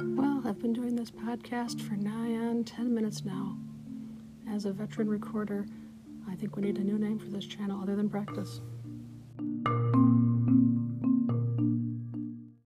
Well, I've been doing this podcast for nigh on 10 minutes now. As a veteran recorder, I think we need a new name for this channel other than practice.